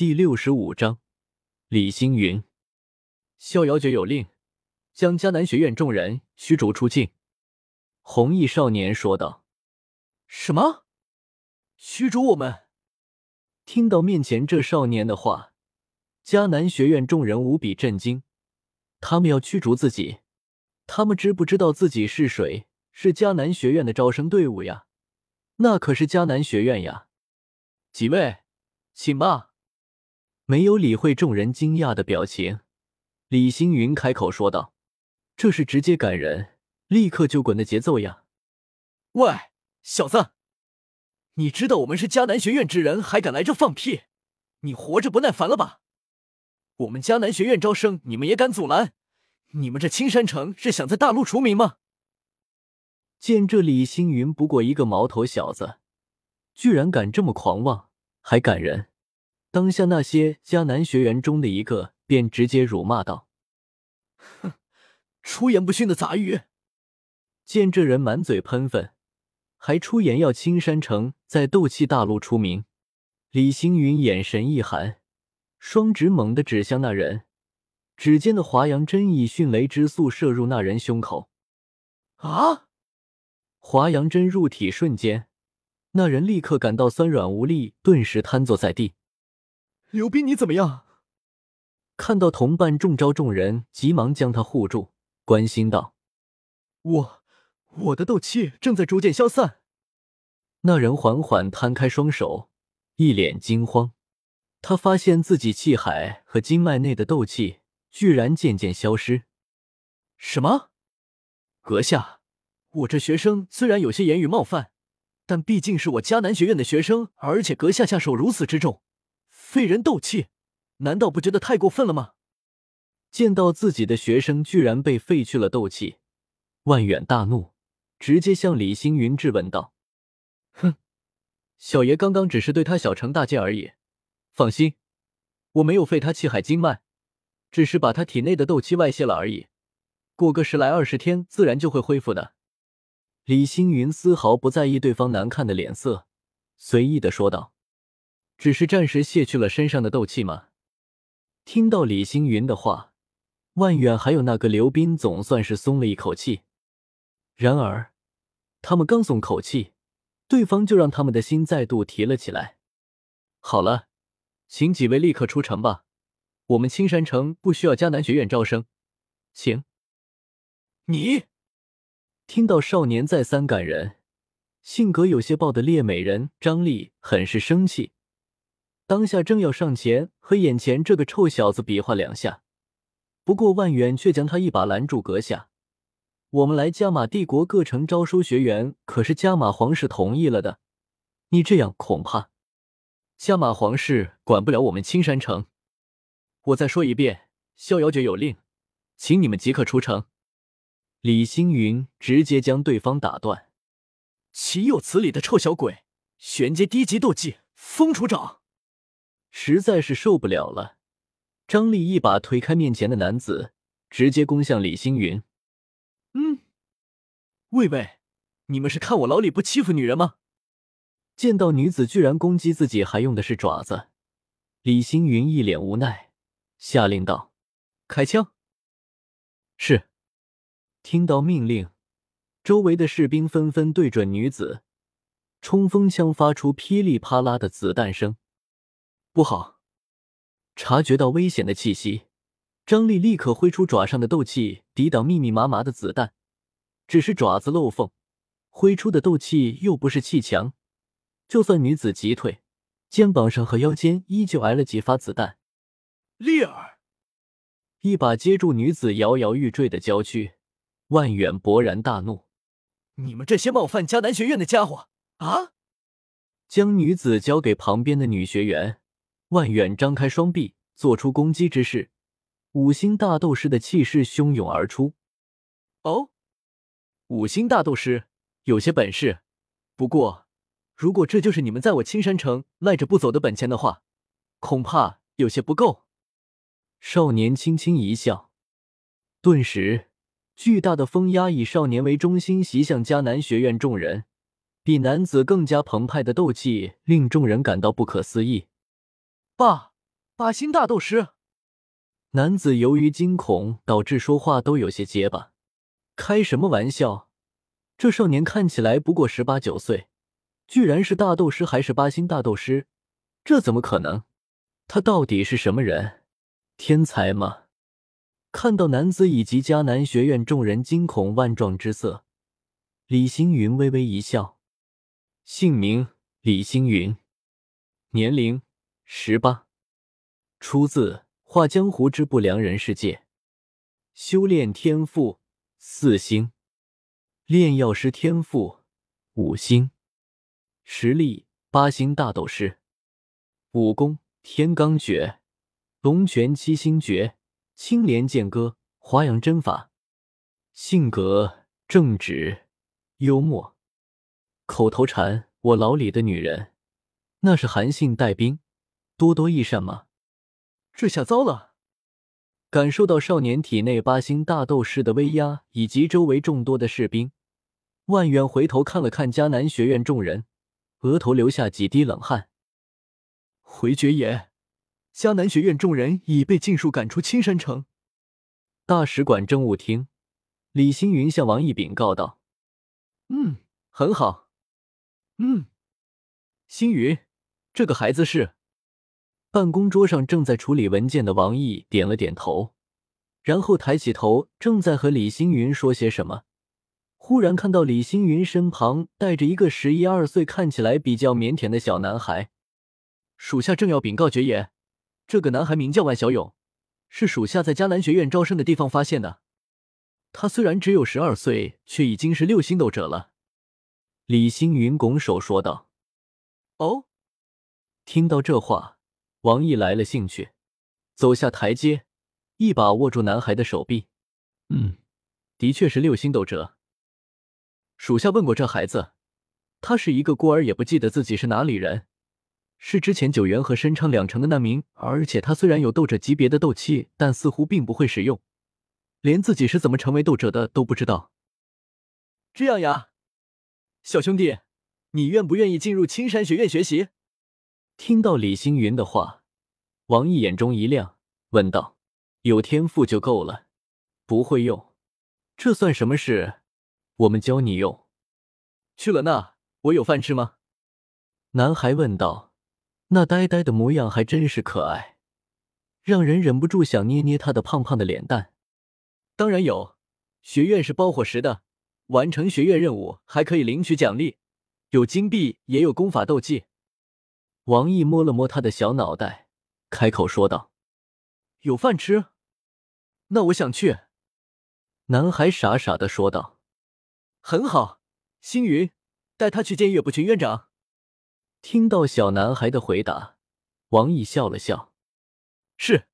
第六十五章，李星云，逍遥诀有令，将迦南学院众人驱逐出境。红衣少年说道：“什么？驱逐我们？”听到面前这少年的话，迦南学院众人无比震惊。他们要驱逐自己？他们知不知道自己是谁？是迦南学院的招生队伍呀！那可是迦南学院呀！几位，请吧。没有理会众人惊讶的表情，李星云开口说道：“这是直接赶人，立刻就滚的节奏呀！”喂，小子，你知道我们是迦南学院之人，还敢来这放屁？你活着不耐烦了吧？我们迦南学院招生，你们也敢阻拦？你们这青山城是想在大陆除名吗？见这李星云不过一个毛头小子，居然敢这么狂妄，还赶人！当下那些迦南学员中的一个便直接辱骂道：“哼，出言不逊的杂鱼！”见这人满嘴喷粪，还出言要青山城在斗气大陆出名，李星云眼神一寒，双指猛地指向那人，指尖的华阳针以迅雷之速射入那人胸口。啊！华阳针入体瞬间，那人立刻感到酸软无力，顿时瘫坐在地。刘斌，你怎么样？看到同伴中招，众人急忙将他护住，关心道：“我，我的斗气正在逐渐消散。”那人缓缓摊开双手，一脸惊慌。他发现自己气海和经脉内的斗气居然渐渐消失。什么？阁下，我这学生虽然有些言语冒犯，但毕竟是我迦南学院的学生，而且阁下下手如此之重。废人斗气，难道不觉得太过分了吗？见到自己的学生居然被废去了斗气，万远大怒，直接向李星云质问道：“哼，小爷刚刚只是对他小惩大戒而已。放心，我没有废他气海经脉，只是把他体内的斗气外泄了而已。过个十来二十天，自然就会恢复的。”李星云丝毫不在意对方难看的脸色，随意的说道。只是暂时卸去了身上的斗气吗？听到李星云的话，万远还有那个刘斌总算是松了一口气。然而，他们刚松口气，对方就让他们的心再度提了起来。好了，请几位立刻出城吧，我们青山城不需要迦南学院招生，请。你听到少年再三赶人，性格有些暴的烈美人张丽很是生气。当下正要上前和眼前这个臭小子比划两下，不过万远却将他一把拦住。阁下，我们来加玛帝国各城招收学员，可是加玛皇室同意了的。你这样恐怕加玛皇室管不了我们青山城。我再说一遍，逍遥诀有令，请你们即刻出城。李星云直接将对方打断：“岂有此理的臭小鬼！玄阶低级斗技，风楚掌！”实在是受不了了，张丽一把推开面前的男子，直接攻向李星云。嗯，喂喂，你们是看我老李不欺负女人吗？见到女子居然攻击自己，还用的是爪子，李星云一脸无奈，下令道：“开枪！”是。听到命令，周围的士兵纷纷对准女子，冲锋枪发出噼里啪啦的子弹声。不好！察觉到危险的气息，张力立刻挥出爪上的斗气抵挡密密麻麻的子弹。只是爪子漏缝，挥出的斗气又不是气墙，就算女子急退，肩膀上和腰间依旧挨了几发子弹。丽儿一把接住女子摇摇欲坠的娇躯，万远勃然大怒：“你们这些冒犯迦南学院的家伙啊！”将女子交给旁边的女学员。万远张开双臂，做出攻击之势，五星大斗师的气势汹涌而出。哦，五星大斗师有些本事，不过如果这就是你们在我青山城赖着不走的本钱的话，恐怕有些不够。少年轻轻一笑，顿时巨大的风压以少年为中心袭向迦南学院众人，比男子更加澎湃的斗气令众人感到不可思议。爸，八星大斗师。男子由于惊恐导致说话都有些结巴。开什么玩笑？这少年看起来不过十八九岁，居然是大斗师还是八星大斗师？这怎么可能？他到底是什么人？天才吗？看到男子以及迦南学院众人惊恐万状之色，李星云微微一笑。姓名：李星云，年龄：十八，出自《画江湖之不良人世界》，修炼天赋四星，炼药师天赋五星，实力八星大斗师，武功天罡诀、龙泉七星诀、青莲剑歌、华阳针法，性格正直幽默。口头禅：“我老李的女人，那是韩信带兵，多多益善吗？”这下糟了！感受到少年体内八星大斗士的威压，以及周围众多的士兵，万远回头看了看迦南学院众人，额头流下几滴冷汗。回绝爷，迦南学院众人已被尽数赶出青山城。大使馆政务厅，李星云向王毅禀告道：“嗯，很好。”嗯，星云，这个孩子是。办公桌上正在处理文件的王毅点了点头，然后抬起头，正在和李星云说些什么。忽然看到李星云身旁带着一个十一二岁、看起来比较腼腆的小男孩，属下正要禀告爵爷，这个男孩名叫万小勇，是属下在迦南学院招生的地方发现的。他虽然只有十二岁，却已经是六星斗者了。李星云拱手说道：“哦。”听到这话，王毅来了兴趣，走下台阶，一把握住男孩的手臂。“嗯，的确是六星斗者。属下问过这孩子，他是一个孤儿，也不记得自己是哪里人，是之前九原和申昌两城的难民。而且他虽然有斗者级别的斗气，但似乎并不会使用，连自己是怎么成为斗者的都不知道。这样呀。”小兄弟，你愿不愿意进入青山学院学习？听到李星云的话，王毅眼中一亮，问道：“有天赋就够了，不会用，这算什么事？我们教你用。”去了那，我有饭吃吗？男孩问道。那呆呆的模样还真是可爱，让人忍不住想捏捏他的胖胖的脸蛋。当然有，学院是包伙食的。完成学院任务还可以领取奖励，有金币也有功法斗技。王毅摸了摸他的小脑袋，开口说道：“有饭吃，那我想去。”男孩傻傻的说道：“很好，星云，带他去见岳不群院长。”听到小男孩的回答，王毅笑了笑：“是。”